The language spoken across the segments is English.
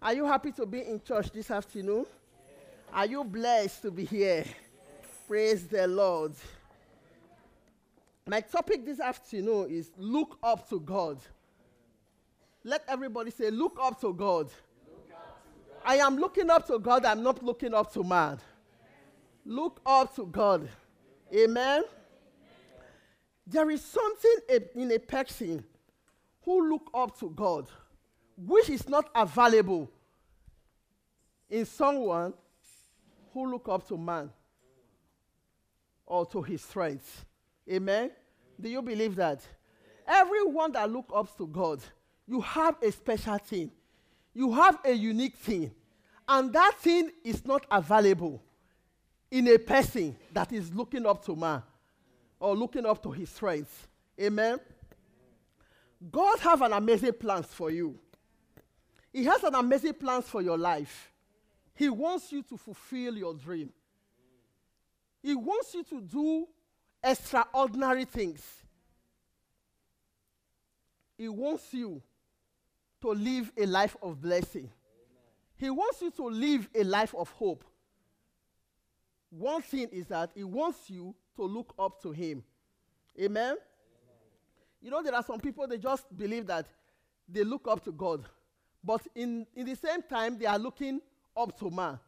Are you happy to be in church this afternoon? Are you blessed to be here? Praise the Lord. My topic this afternoon is look up to God. Let everybody say, look up to God. I am looking up to God, I'm not looking up to man. Look up to God. Amen. There is something in a person who look up to God, which is not available in someone who look up to man or to his strength. Amen. Do you believe that? Everyone that look up to God, you have a special thing. You have a unique thing. And that thing is not available in a person that is looking up to man or looking up to his strength. Amen. God have an amazing plans for you. He has an amazing plans for your life. He wants you to fulfill your dream. He wants you to do extraordinary things. He wants you to live a life of blessing. He wants you to live a life of hope. One thing is that he wants you to look up to him. Amen? Amen? You know, there are some people, they just believe that they look up to God. But in, in the same time, they are looking up to man.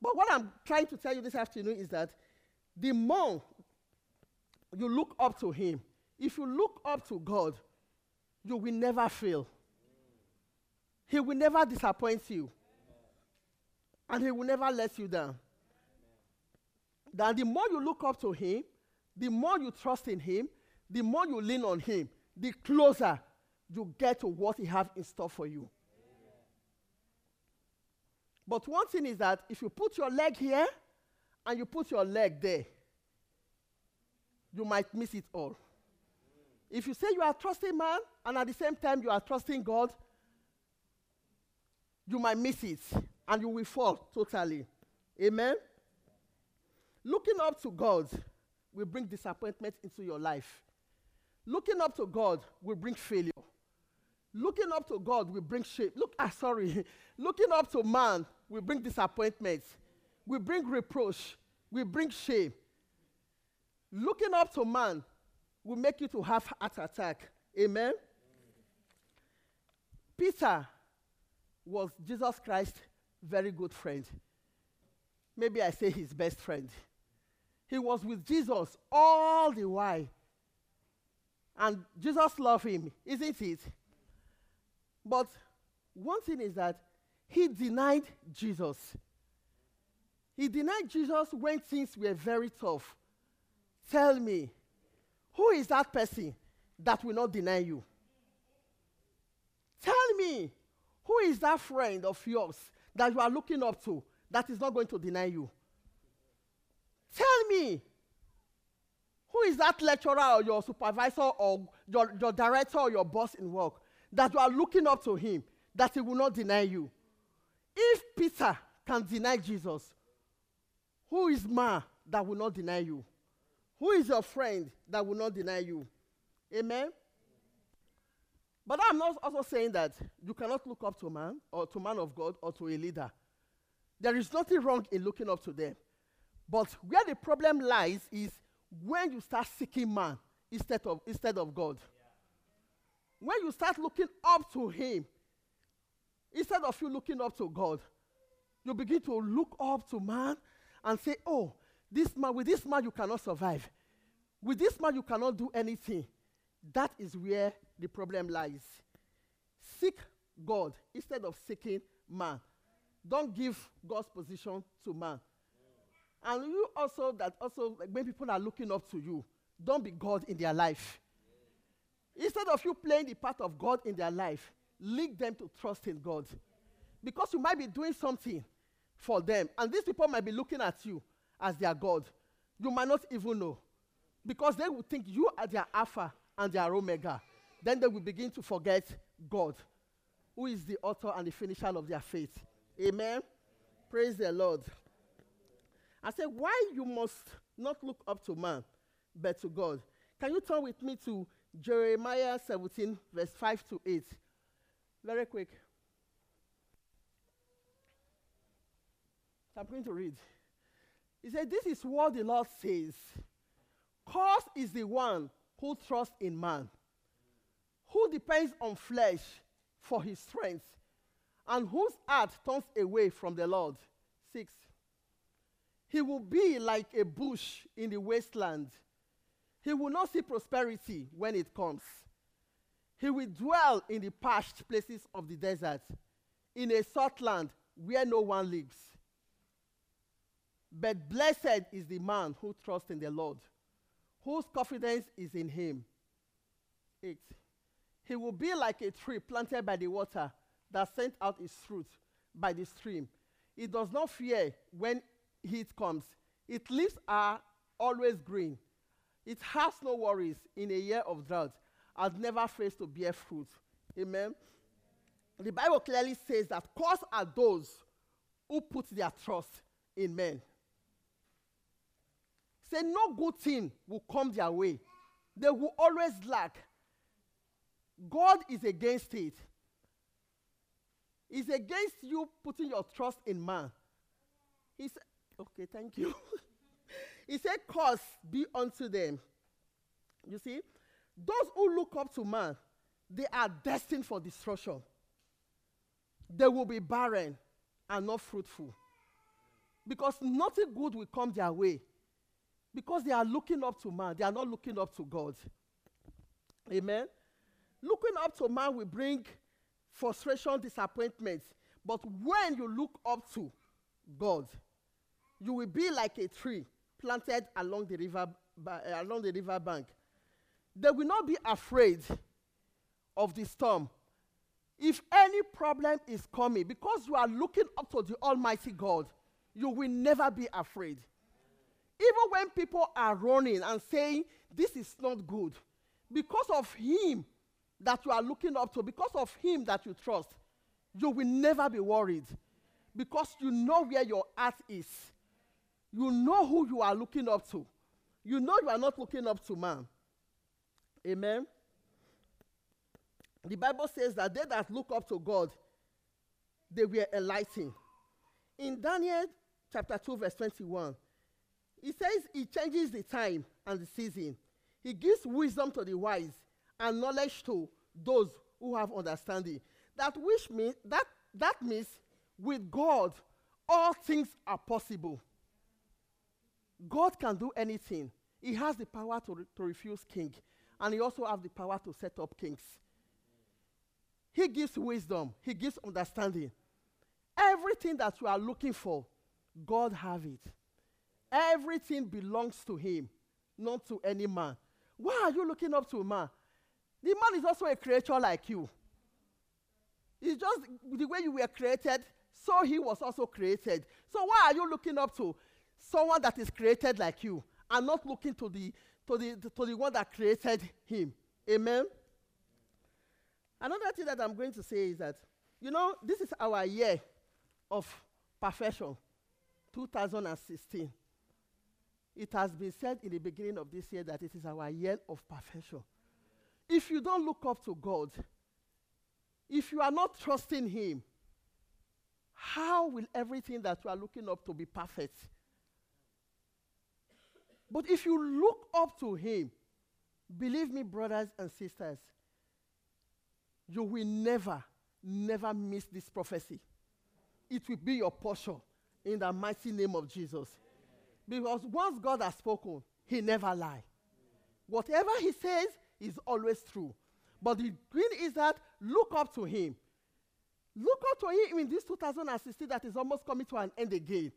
But what I'm trying to tell you this afternoon is that the more you look up to him, if you look up to God, you will never fail. He will never disappoint you. And he will never let you down. That the more you look up to him, the more you trust in him, the more you lean on him, the closer you get to what he has in store for you. But one thing is that if you put your leg here and you put your leg there, you might miss it all. If you say you are trusting man and at the same time you are trusting God, you might miss it and you will fall totally. Amen? Looking up to God will bring disappointment into your life. Looking up to God will bring failure. Looking up to God will bring shame. Look, ah, sorry. Looking up to man will bring disappointment. Will bring reproach. Will bring shame. Looking up to man will make you to have heart attack. Amen. Peter was Jesus Christ's very good friend. Maybe I say his best friend. He was with Jesus all the while. And Jesus loved him, isn't it? But one thing is that he denied Jesus. He denied Jesus when things were very tough. Tell me, who is that person that will not deny you? Tell me, who is that friend of yours that you are looking up to that is not going to deny you? Tell me, who is that lecturer or your supervisor or your, your director or your boss in work that you are looking up to him that he will not deny you? If Peter can deny Jesus, who is man that will not deny you? Who is your friend that will not deny you? Amen? But I'm not also saying that you cannot look up to man or to man of God or to a leader. There is nothing wrong in looking up to them. But where the problem lies is when you start seeking man instead of, instead of God. Yeah. When you start looking up to him instead of you looking up to God, you begin to look up to man and say, Oh, this man, with this man you cannot survive. With this man you cannot do anything. That is where the problem lies. Seek God instead of seeking man. Don't give God's position to man. And you also that also like when people are looking up to you, don't be God in their life. Instead of you playing the part of God in their life, lead them to trust in God. Because you might be doing something for them, and these people might be looking at you as their God. You might not even know. Because they will think you are their Alpha and their Omega. Then they will begin to forget God, who is the author and the finisher of their faith. Amen. Praise the Lord. I said, why you must not look up to man, but to God. Can you turn with me to Jeremiah 17, verse 5 to 8. Very quick. I'm going to read. He said, This is what the Lord says. Cause is the one who trusts in man, who depends on flesh for his strength, and whose heart turns away from the Lord. Six. He will be like a bush in the wasteland he will not see prosperity when it comes. He will dwell in the parched places of the desert, in a salt land where no one lives. But blessed is the man who trusts in the Lord, whose confidence is in him. 8. He will be like a tree planted by the water that sent out its fruit by the stream. It does not fear when heat comes. Its leaves are always green. It has no worries in a year of drought, has never failed to bear fruit. Amen. The Bible clearly says that cursed are those who put their trust in men. Say no good thing will come their way. They will always lack. God is against it. He's against you putting your trust in man. He said, okay, thank you. he said, cause be unto them. You see, those who look up to man, they are destined for destruction. They will be barren and not fruitful. Because nothing good will come their way. Because they are looking up to man, they are not looking up to God. Amen. Looking up to man will bring frustration, disappointment. But when you look up to God, you will be like a tree planted along the river, uh, along the river bank. They will not be afraid of the storm. If any problem is coming, because you are looking up to the Almighty God, you will never be afraid. Even when people are running and saying, This is not good, because of Him that you are looking up to, because of Him that you trust, you will never be worried because you know where your heart is. You know who you are looking up to. You know you are not looking up to man. Amen. The Bible says that they that look up to God, they were enlightened. In Daniel chapter 2, verse 21, he says he changes the time and the season. He gives wisdom to the wise and knowledge to those who have understanding. That which means that that means with God all things are possible. God can do anything. He has the power to, re- to refuse king, and he also has the power to set up kings. He gives wisdom, he gives understanding. Everything that you are looking for, God have it. Everything belongs to him, not to any man. Why are you looking up to a man? The man is also a creature like you. It's just the way you were created, so he was also created. So why are you looking up to someone that is created like you and not looking to the to the to the one that created him? Amen. Another thing that I'm going to say is that you know this is our year of perfection, 2016. It has been said in the beginning of this year that it is our year of perfection. If you don't look up to God, if you are not trusting Him, how will everything that you are looking up to be perfect? But if you look up to Him, believe me, brothers and sisters, you will never, never miss this prophecy. It will be your portion in the mighty name of Jesus. Because once God has spoken, He never lies. Whatever He says is always true. But the thing is that look up to Him. Look up to Him in this 2016 that is almost coming to an end again.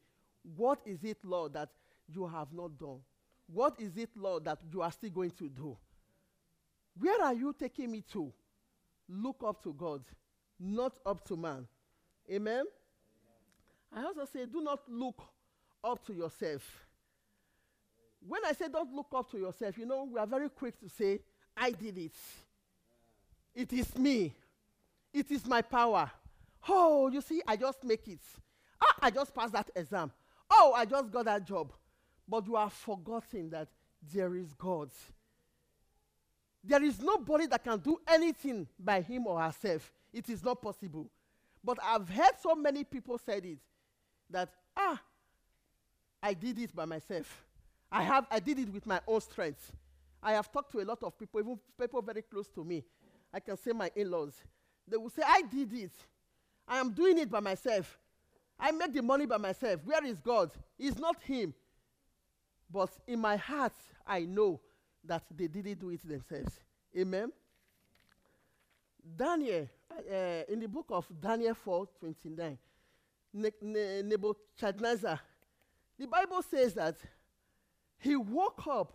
What is it, Lord, that you have not done? What is it, Lord, that you are still going to do? Where are you taking me to? Look up to God, not up to man. Amen? I also say, do not look up to yourself. When I say don't look up to yourself, you know, we are very quick to say, I did it. It is me. It is my power. Oh, you see, I just make it. Ah, I just passed that exam. Oh, I just got that job. But you are forgotten that there is God. There is nobody that can do anything by him or herself. It is not possible. But I've heard so many people say it. that, ah, I did it by myself. I, have, I did it with my own strength. I have talked to a lot of people, even people very close to me. I can say my in laws. They will say, I did it. I am doing it by myself. I make the money by myself. Where is God? It's not Him. But in my heart, I know that they didn't do it themselves. Amen. Daniel, uh, in the book of Daniel 4 29, ne- ne- Nebuchadnezzar, the Bible says that he woke up,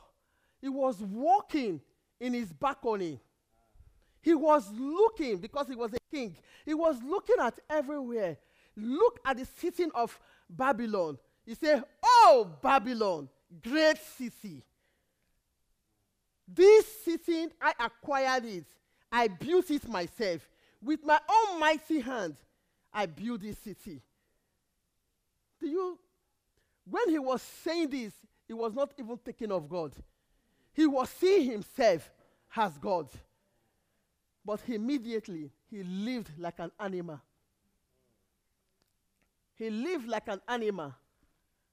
he was walking in his balcony. He was looking, because he was a king, he was looking at everywhere. Look at the city of Babylon. He said, Oh, Babylon, great city. This city, I acquired it. I built it myself. With my own mighty hand, I built this city. Do you, when he was saying this, he was not even thinking of God. He was seeing himself as God. But immediately, he lived like an animal. He lived like an animal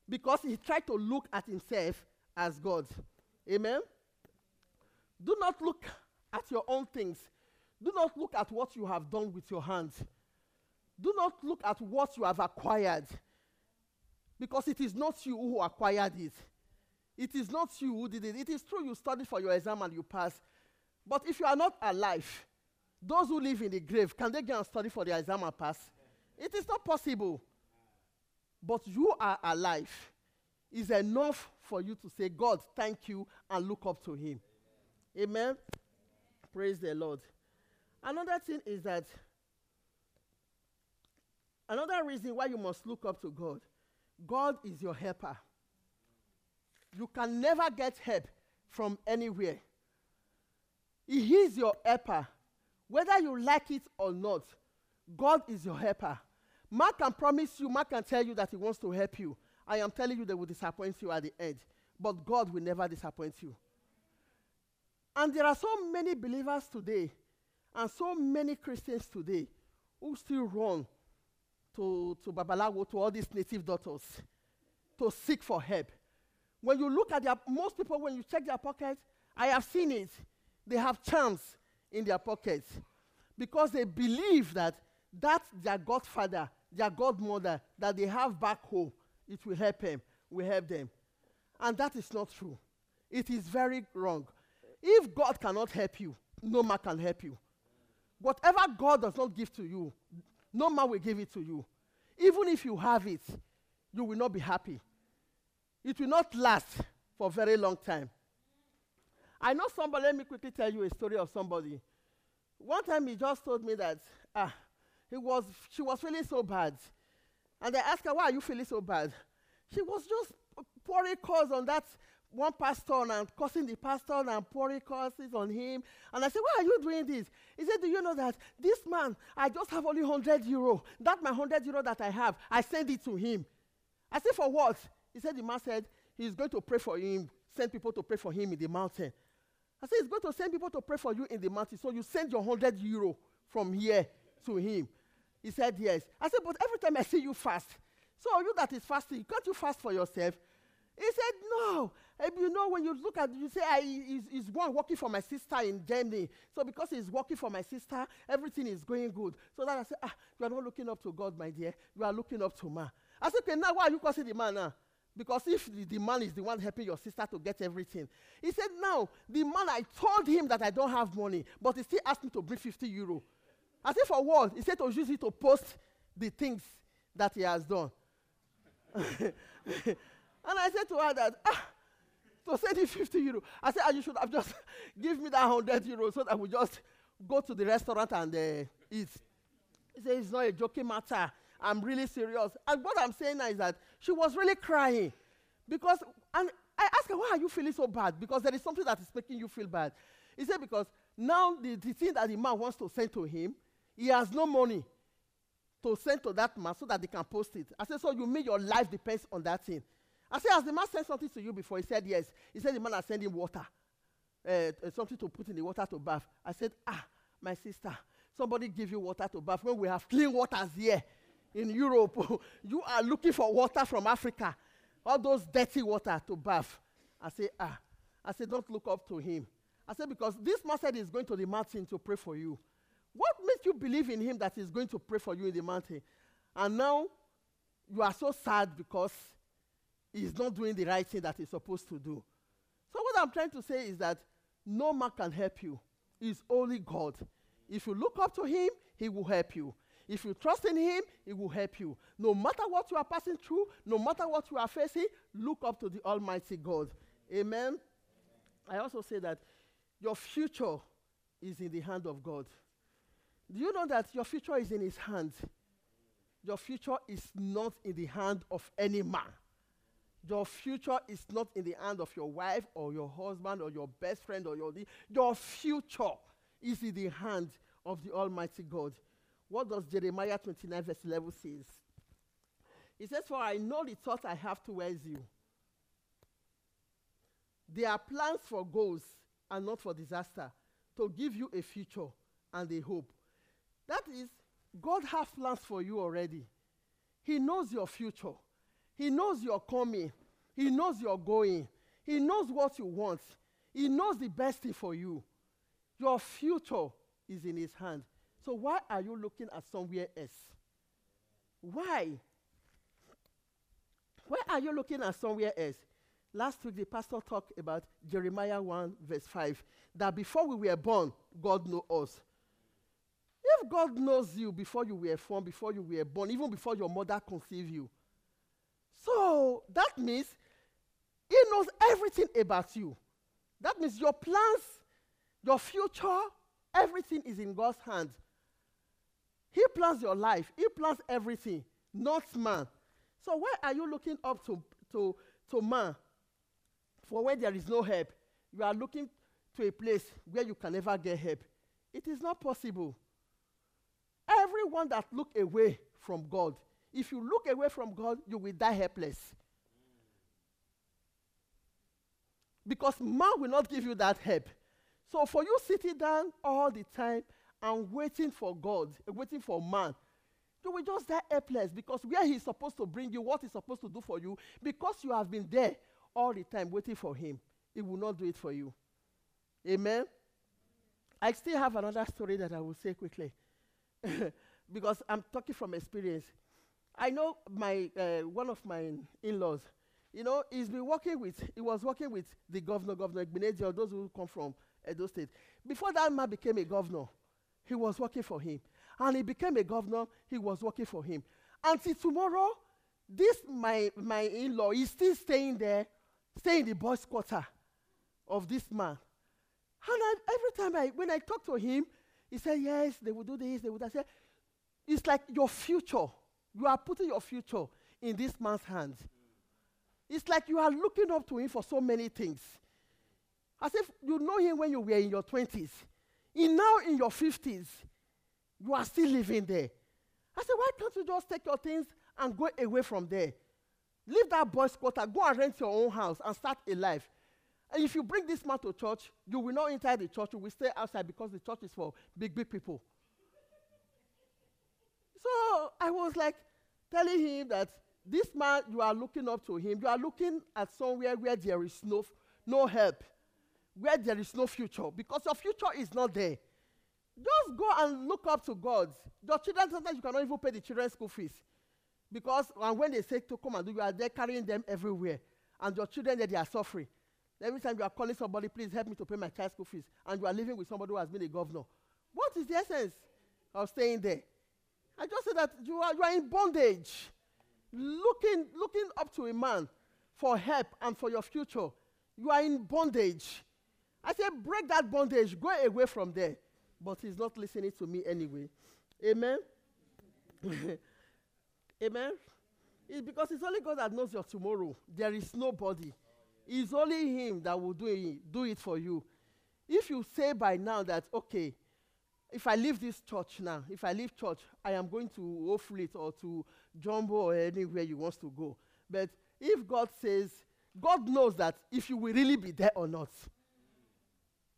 because he tried to look at himself as God. Amen? Do not look at your own things. Do not look at what you have done with your hands. Do not look at what you have acquired because it is not you who acquired it. It is not you who did it. It is true you studied for your exam and you passed. But if you are not alive, those who live in the grave, can they go and study for their exam and pass? It is not possible. But you are alive. Is enough for you to say, God, thank you, and look up to Him. Amen. Amen. Praise the Lord. Another thing is that another reason why you must look up to God God is your helper. You can never get help from anywhere. He is your helper. Whether you like it or not, God is your helper. Man can promise you, Mark can tell you that he wants to help you. I am telling you, they will disappoint you at the end. But God will never disappoint you. And there are so many believers today and so many Christians today who still run to, to Babalawo, to all these native daughters, to seek for help. When you look at their, most people, when you check their pockets, I have seen it, they have charms in their pockets because they believe that that their godfather, their godmother that they have back home, it will help them, will help them. And that is not true. It is very wrong. If God cannot help you, no man can help you. Whatever God does not give to you, no man will give it to you. Even if you have it, you will not be happy. It will not last for a very long time. I know somebody, let me quickly tell you a story of somebody. One time he just told me that ah, he was, she was feeling so bad. And I asked her, why are you feeling so bad? She was just pouring calls on that one pastor and cursing the pastor and pouring curses on him. And I said, Why are you doing this? He said, Do you know that this man, I just have only 100 euro. That my 100 euro that I have, I send it to him. I said, For what? He said, The man said, He's going to pray for him, send people to pray for him in the mountain. I said, He's going to send people to pray for you in the mountain. So you send your 100 euro from here to him. He said, Yes. I said, But every time I see you fast, so you that is fasting, can't you fast for yourself? He said, No. And you know, when you look at you say, I, he's, he's one working for my sister in Germany. So because he's working for my sister, everything is going good. So that I said, Ah, you are not looking up to God, my dear. You are looking up to man. I said, Okay, now why are you cursing the man now? Because if the, the man is the one helping your sister to get everything. He said, Now, the man, I told him that I don't have money, but he still asked me to bring 50 euro. I said, For what? He said to use it to post the things that he has done. and I said to her that, ah, to send you 50 euro. I said, ah, you should have just give me that 100 euro so that we just go to the restaurant and uh, eat. He said, it's not a joking matter. I'm really serious. And what I'm saying now is that she was really crying because, and I asked her, why are you feeling so bad? Because there is something that is making you feel bad. He said, because now the, the thing that the man wants to send to him, he has no money to send to that man so that they can post it. I said, so you mean your life depends on that thing? I said, has the man sent something to you before? He said, yes. He said, the man has sent him water, uh, uh, something to put in the water to bath. I said, ah, my sister, somebody give you water to bath when we have clean waters here in Europe, you are looking for water from Africa, all those dirty water to bath. I say, ah. I said, don't look up to him. I said, because this man said he's going to the mountain to pray for you. What makes you believe in him that he's going to pray for you in the mountain? And now you are so sad because he's not doing the right thing that he's supposed to do. So, what I'm trying to say is that no man can help you. It's only God. If you look up to him, he will help you. If you trust in him, he will help you. No matter what you are passing through, no matter what you are facing, look up to the Almighty God. Amen. I also say that your future is in the hand of God. Do you know that your future is in His hands? Your future is not in the hand of any man. Your future is not in the hand of your wife or your husband or your best friend or your. Your future is in the hand of the Almighty God. What does Jeremiah 29, verse 11 says? He says, For I know the thoughts I have towards you. They are plans for goals and not for disaster, to give you a future and a hope. That is, God has plans for you already. He knows your future. He knows you're coming. He knows you're going. He knows what you want. He knows the best thing for you. Your future is in His hand. So why are you looking at somewhere else? Why? Why are you looking at somewhere else? Last week, the pastor talked about Jeremiah 1, verse 5, that before we were born, God knew us. If God knows you before you were formed, before you were born, even before your mother conceived you, so that means He knows everything about you. That means your plans, your future, everything is in God's hand. He plans your life, He plans everything, not man. So why are you looking up to, to, to man for when there is no help? You are looking to a place where you can never get help. It is not possible. Everyone that look away from God, if you look away from God, you will die helpless. Because man will not give you that help. So for you sitting down all the time and waiting for God, waiting for man, you will just die helpless because where he's supposed to bring you, what he's supposed to do for you, because you have been there all the time waiting for him, he will not do it for you. Amen. I still have another story that I will say quickly. because I'm talking from experience. I know my uh, one of my in-laws. You know, he's been working with. He was working with the governor, Governor Igbenedi, or those who come from Edo State. Before that man became a governor, he was working for him, and he became a governor. He was working for him. Until tomorrow, this my my in-law is still staying there, staying in the boys' quarter of this man. And I, every time I when I talk to him, he said, Yes, they will do this, they will do that. Said, It's like your future. You are putting your future in this man's hands. It's like you are looking up to him for so many things. As if you know him when you were in your 20s. In now in your 50s, you are still living there. I said, why can't you just take your things and go away from there? Leave that boy's quarter, go and rent your own house and start a life. And if you bring this man to church, you will not enter the church, you will stay outside because the church is for big, big people. So I was like telling him that this man, you are looking up to him, you are looking at somewhere where there is no, no help, where there is no future, because your future is not there. Just go and look up to God. Your children, sometimes you cannot even pay the children's school fees. Because and when they say to come and do, you are there carrying them everywhere. And your children, they are suffering. Every time you are calling somebody, please help me to pay my child school fees, and you are living with somebody who has been a governor. What is the essence of staying there? I just said that you are, you are in bondage, looking, looking up to a man for help and for your future. You are in bondage. I said, break that bondage, go away from there. But he's not listening to me anyway. Amen. Amen. It's because it's only God that knows your tomorrow. There is nobody. It's only Him that will do it, do it for you. If you say by now that, okay, if I leave this church now, if I leave church, I am going to Oflit or to Jumbo or anywhere you want to go. But if God says, God knows that if you will really be there or not.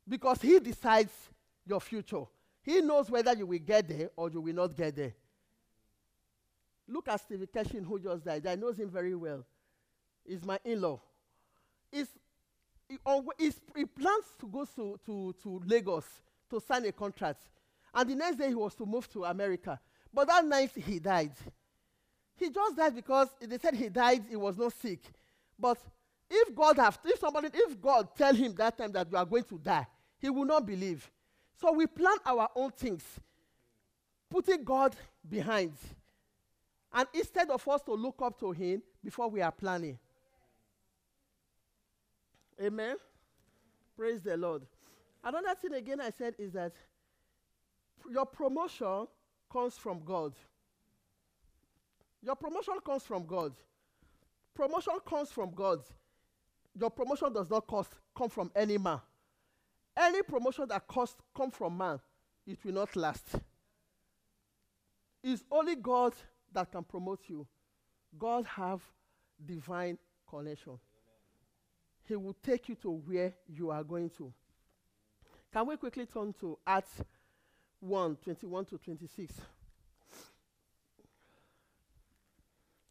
Because He decides your future. He knows whether you will get there or you will not get there. Look at Stevie Keshin, who just died. I knows him very well. He's my in-law. He, alwa- he plans to go to, to, to Lagos to sign a contract. And the next day he was to move to America. But that night he died. He just died because they said he died, he was not sick. But if God have, if somebody, if God tell him that time that you are going to die, he will not believe. So we plan our own things, putting God behind. And instead of us to look up to him before we are planning. Amen. Praise the Lord. Another thing again I said is that your promotion comes from God. Your promotion comes from God. Promotion comes from God. Your promotion does not cost, come from any man. Any promotion that cost come from man, it will not last. It's only God that can promote you. God have divine connection. He will take you to where you are going to. Can we quickly turn to Acts 1 21 to 26?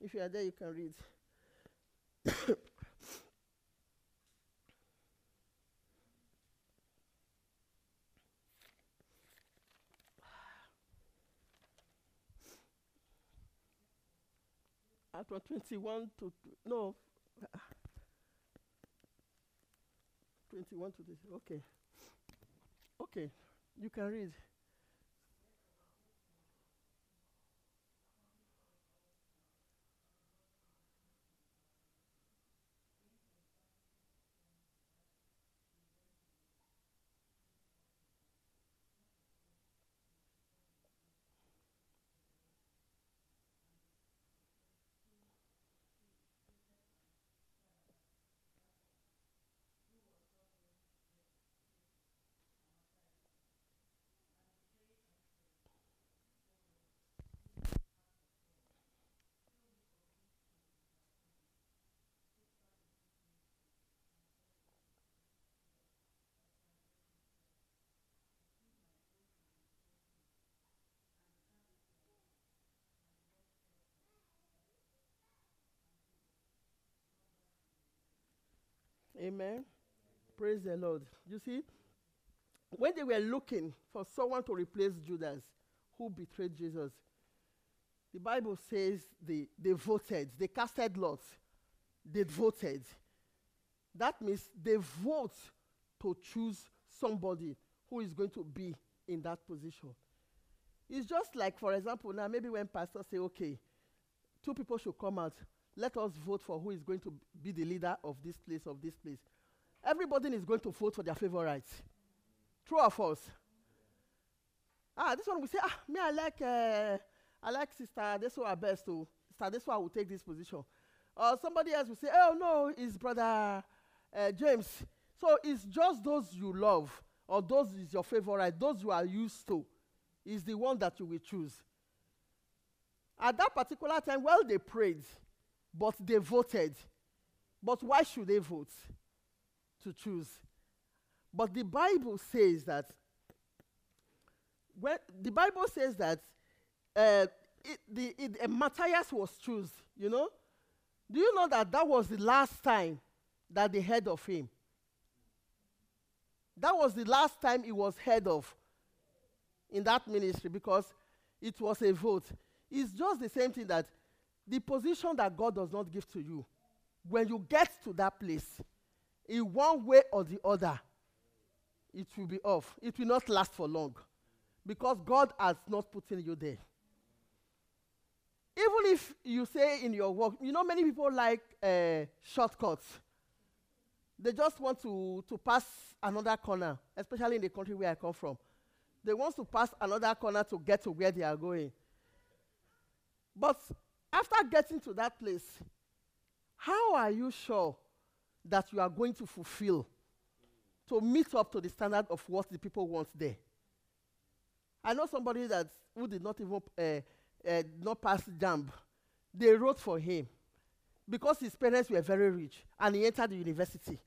If you are there, you can read. Acts 1 21 to, no, 21 to this, okay. Okay, you can read. Amen. Praise the Lord. You see, when they were looking for someone to replace Judas, who betrayed Jesus, the Bible says they, they voted, they casted lots, they voted. That means they vote to choose somebody who is going to be in that position. It's just like, for example, now maybe when pastors say, okay, two people should come out, let us vote for who is going to be the leader of this place, of this place. Everybody is going to vote for their favorites. True or false? Ah, this one we say, ah, me, I like, uh, I like Sister Adesowa best, so Sister Adesowa will take this position. Or somebody else will say, oh no, it's Brother uh, James. So it's just those you love, or those is your favorite, those you are used to, is the one that you will choose. At that particular time, well, they prayed, but they voted. But why should they vote? To choose. But the Bible says that when the Bible says that uh, it, the it, uh, Matthias was chosen, you know. Do you know that that was the last time that they heard of him? That was the last time he was heard of in that ministry because it was a vote. It's just the same thing that the position that God does not give to you, when you get to that place, in one way or the other, it will be off. It will not last for long because God has not put in you there. Even if you say in your work, you know, many people like uh, shortcuts. They just want to, to pass another corner, especially in the country where I come from. They want to pass another corner to get to where they are going. But after getting to that place, how are you sure that you are going to fulfill, to meet up to the standard of what the people want there? I know somebody that who did not even uh, uh, not pass JAMB. They wrote for him because his parents were very rich, and he entered the university.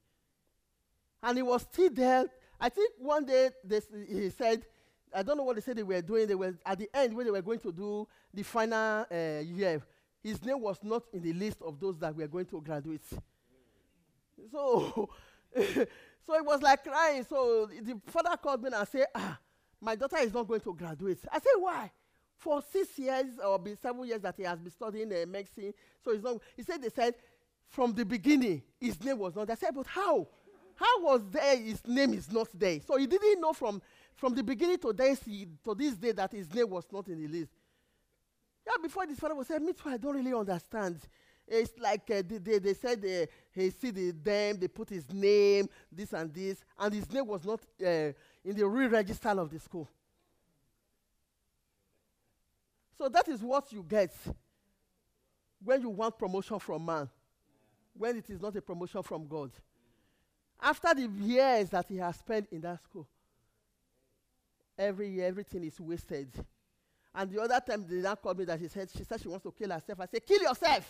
And he was still there. I think one day they, s- he said I don't know what they said they were doing. They were at the end when they were going to do the final uh, year. His name was not in the list of those that were going to graduate. So, so it was like crying. So the father called me and said, "Ah, my daughter is not going to graduate." I said, "Why?" For six years or be seven years that he has been studying uh, medicine, so he's not. He said they said from the beginning his name was not. I said, "But how? How was there his name is not there?" So he didn't know from from the beginning to this, to this day that his name was not in the list. Yeah, before this fellow was saying, me too, I don't really understand. It's like uh, they, they, they, said uh, he see the, them, they put his name, this and this, and his name was not uh, in the real register of the school. So that is what you get when you want promotion from man, when it is not a promotion from God. After the years that he has spent in that school, every year everything is wasted. And the other time they now called me that she said she said she wants to kill herself. I said, kill yourself.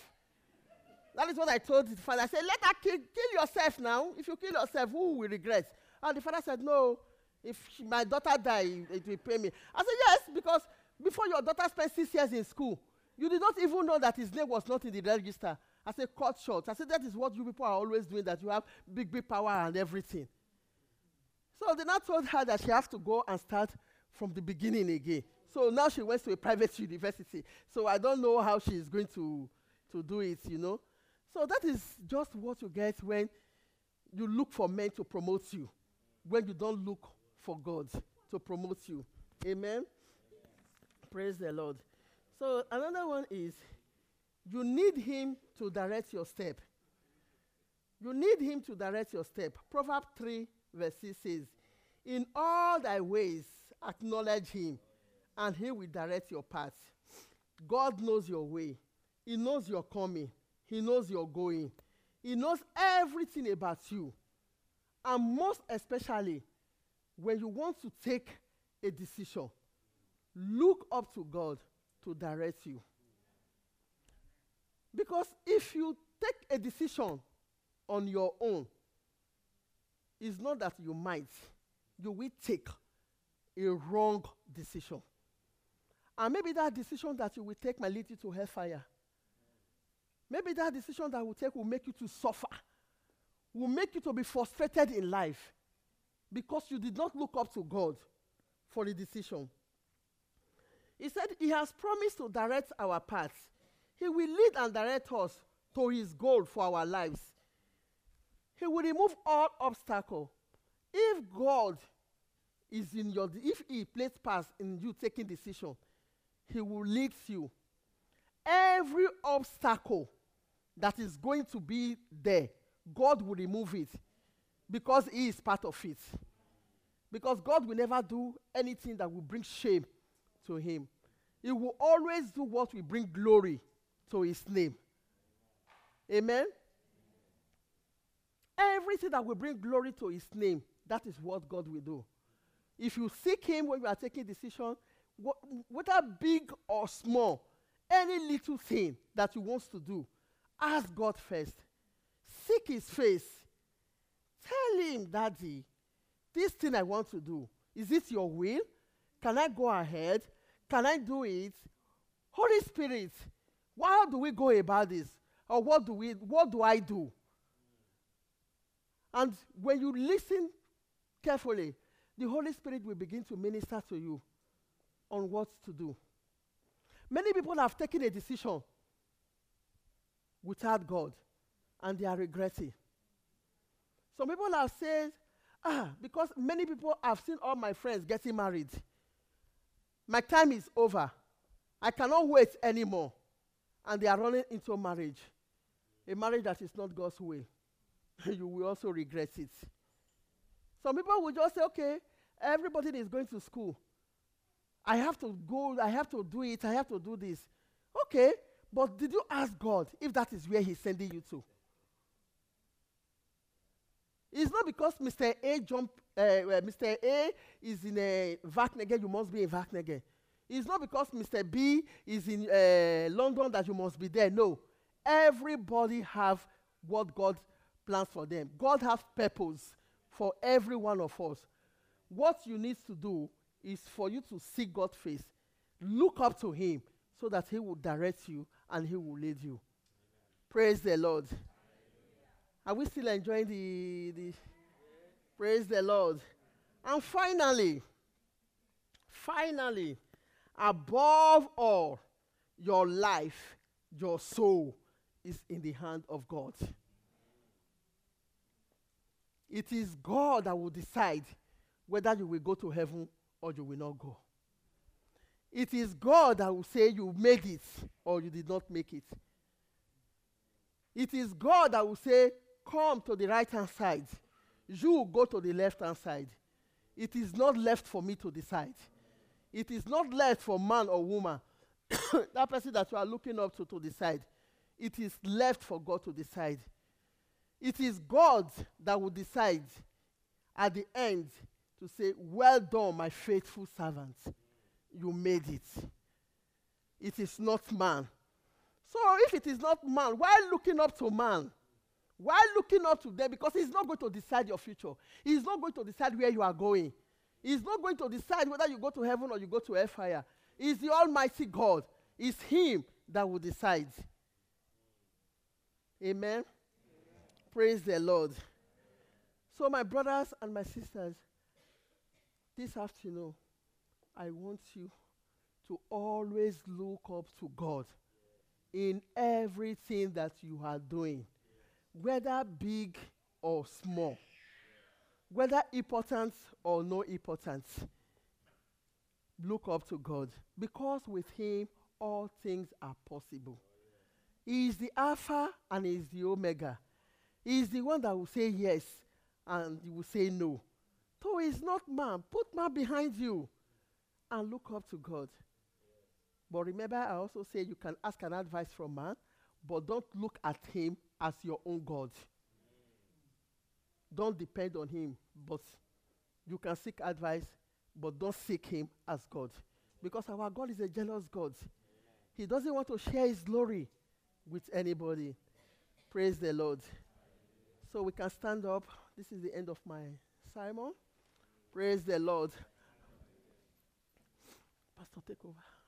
that is what I told the father. I said, let her kill, kill yourself now. If you kill yourself, who will regret? And the father said, no. If she, my daughter die, it will pay me. I said, yes, because before your daughter spent six years in school, you did not even know that his name was not in the register. I said, cut short. I said, that is what you people are always doing, that you have big, big power and everything. So they now told her that she has to go and start from the beginning again. So now she went to a private university. So I don't know how she is going to, to do it, you know. So that is just what you get when you look for men to promote you, when you don't look for God to promote you. Amen. Praise the Lord. So another one is you need him to direct your step. You need him to direct your step. Proverbs 3, verse 6 says, In all thy ways acknowledge him, and he will direct your path. God knows your way, he knows your coming, he knows your going, he knows everything about you. And most especially, when you want to take a decision, look up to God to direct you. Because if you take a decision on your own, it's not that you might, you will take a wrong decision. And maybe that decision that you will take might lead you to hellfire. Maybe that decision that will take will make you to suffer, will make you to be frustrated in life because you did not look up to God for the decision. He said he has promised to direct our paths. He will lead and direct us to his goal for our lives. He will remove all obstacle. If God is in your, if he plays part in you taking decision, he will lead you. Every obstacle that is going to be there, God will remove it because he is part of it. Because God will never do anything that will bring shame to him. He will always do what will bring glory to his name. Amen. Everything that will bring glory to his name, that is what God will do. If you seek him when you are taking decision, whether big or small, any little thing that you want to do, ask God first. Seek his face. Tell him, Daddy, this thing I want to do, is this your will? Can I go ahead? Can I do it? Holy Spirit, how do we go about this? Or what do we what do I do? And when you listen carefully, the Holy Spirit will begin to minister to you on what to do. Many people have taken a decision without God and they are regretting. Some people have said, ah, because many people have seen all my friends getting married. My time is over. I cannot wait anymore. And they are running into marriage. A marriage that is not God's way. you will also regret it. Some people will just say, okay, everybody is going to school. I have to go, I have to do it, I have to do this. Okay, but did you ask God if that is where He's sending you to? It's not because Mr. A jump, uh, uh, Mr. A is in a Wageningen, you must be in Wageningen. It's not because Mr. B is in uh, London that you must be there. No, everybody have what God plans for them. God has purpose for every one of us. What you need to do is for you to seek God's face. Look up to Him so that He will direct you and He will lead you. Praise the Lord. Are we still enjoying the, the praise the Lord? And finally, finally, above all, your life, your soul is in the hand of God. It is God that will decide whether you will go to heaven or you will not go. It is God that will say you made it or you did not make it. It is God that will say, Come to the right hand side. You go to the left hand side. It is not left for me to decide. It is not left for man or woman, that person that you are looking up to, to decide. It is left for God to decide. It is God that will decide at the end to say, Well done, my faithful servant. You made it. It is not man. So if it is not man, why looking up to man? Why looking up to them? Because he's not going to decide your future. He's not going to decide where you are going. He's not going to decide whether you go to heaven or you go to hellfire. It's the Almighty God. It's Him that will decide. Amen. Praise the Lord. So, my brothers and my sisters, this afternoon, I want you to always look up to God in everything that you are doing, whether big or small, whether important or no important. Look up to God because with Him all things are possible. He is the Alpha and He is the Omega. He is the one that will say yes and you will say no. So he's not man. Put man behind you and look up to God. But remember, I also say you can ask an advice from man, but don't look at him as your own God. Don't depend on him, but you can seek advice, but don't seek him as God. Because our God is a jealous God. He doesn't want to share his glory with anybody. Praise the Lord. So we can stand up. This is the end of my sermon. Praise the Lord. Pastor, take over.